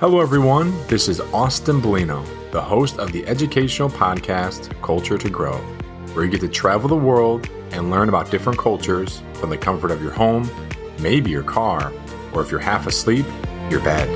Hello, everyone. This is Austin Bellino, the host of the educational podcast Culture to Grow, where you get to travel the world and learn about different cultures from the comfort of your home, maybe your car, or if you're half asleep, your bed.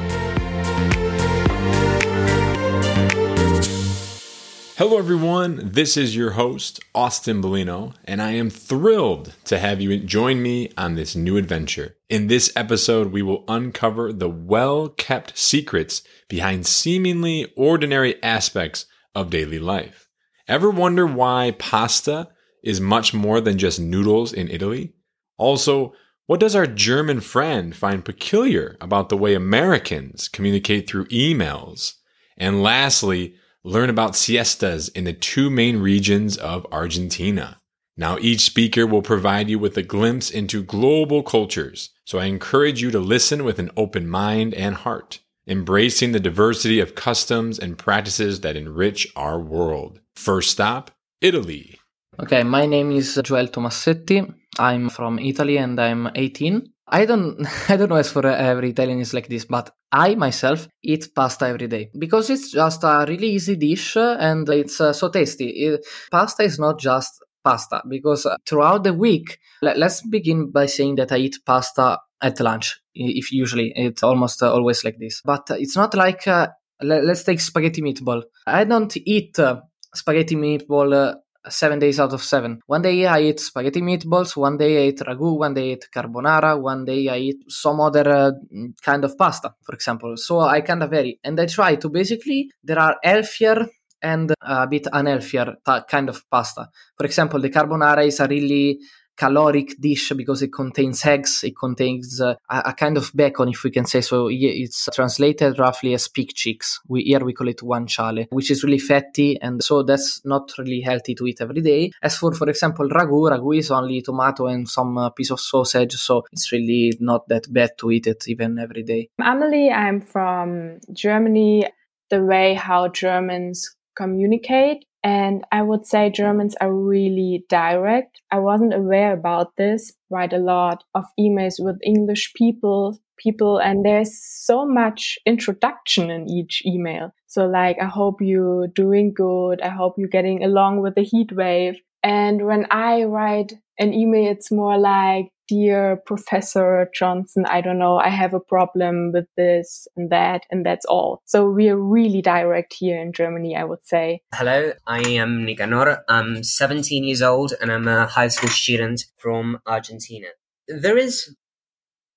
Hello, everyone. This is your host, Austin Bellino, and I am thrilled to have you join me on this new adventure. In this episode, we will uncover the well kept secrets behind seemingly ordinary aspects of daily life. Ever wonder why pasta is much more than just noodles in Italy? Also, what does our German friend find peculiar about the way Americans communicate through emails? And lastly, learn about siestas in the two main regions of Argentina. Now, each speaker will provide you with a glimpse into global cultures, so I encourage you to listen with an open mind and heart, embracing the diversity of customs and practices that enrich our world. First stop, Italy. Okay, my name is Joel Tomassetti. I'm from Italy and I'm 18. I don't I don't know as for every Italian is like this, but I myself eat pasta every day because it's just a really easy dish and it's uh, so tasty. It, pasta is not just pasta because uh, throughout the week, let, us begin by saying that I eat pasta at lunch. If usually it's almost uh, always like this, but it's not like uh, let, us take spaghetti meatball. I don't eat uh, spaghetti meatball uh, seven days out of seven. One day I eat spaghetti meatballs, one day I eat ragu, one day I eat carbonara, one day I eat some other uh, kind of pasta, for example. So I kind of vary. And I try to basically, there are healthier and a bit unhealthier kind of pasta. For example, the carbonara is a really caloric dish because it contains eggs, it contains uh, a, kind of bacon, if we can say so. It's translated roughly as pig cheeks. We here we call it guanciale, which is really fatty, and so that's not really healthy to eat every day. As for, for example, ragu, ragu is only tomato and some uh, piece of sausage, so it's really not that bad to eat it even every day. Amelie, I'm from Germany. The way how Germans communicate and I would say Germans are really direct. I wasn't aware about this. Write a lot of emails with English people, people, and there's so much introduction in each email. So like, I hope you're doing good. I hope you're getting along with the heat wave. And when I write an email, it's more like, dear Professor Johnson, I don't know, I have a problem with this and that, and that's all. So we are really direct here in Germany, I would say. Hello, I am Nicanor. I'm 17 years old and I'm a high school student from Argentina. There is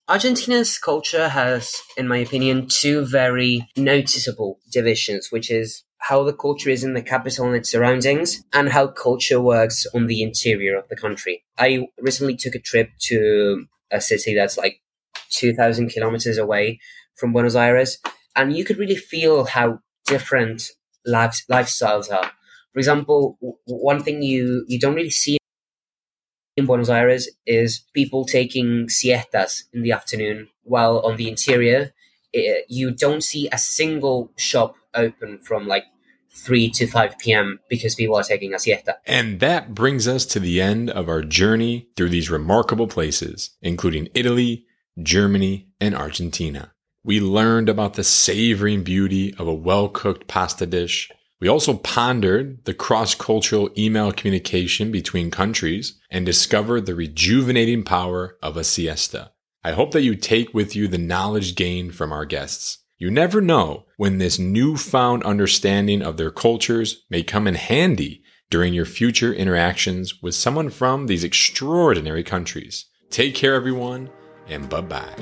Argentina's culture has, in my opinion, two very noticeable divisions, which is how the culture is in the capital and its surroundings, and how culture works on the interior of the country. I recently took a trip to a city that's like 2,000 kilometers away from Buenos Aires, and you could really feel how different lives, lifestyles are. For example, one thing you, you don't really see in Buenos Aires is people taking siestas in the afternoon, while on the interior, it, you don't see a single shop open from like 3 to 5 p.m. because people are taking a siesta. And that brings us to the end of our journey through these remarkable places, including Italy, Germany, and Argentina. We learned about the savoring beauty of a well cooked pasta dish. We also pondered the cross cultural email communication between countries and discovered the rejuvenating power of a siesta. I hope that you take with you the knowledge gained from our guests. You never know when this newfound understanding of their cultures may come in handy during your future interactions with someone from these extraordinary countries. Take care, everyone, and bye bye.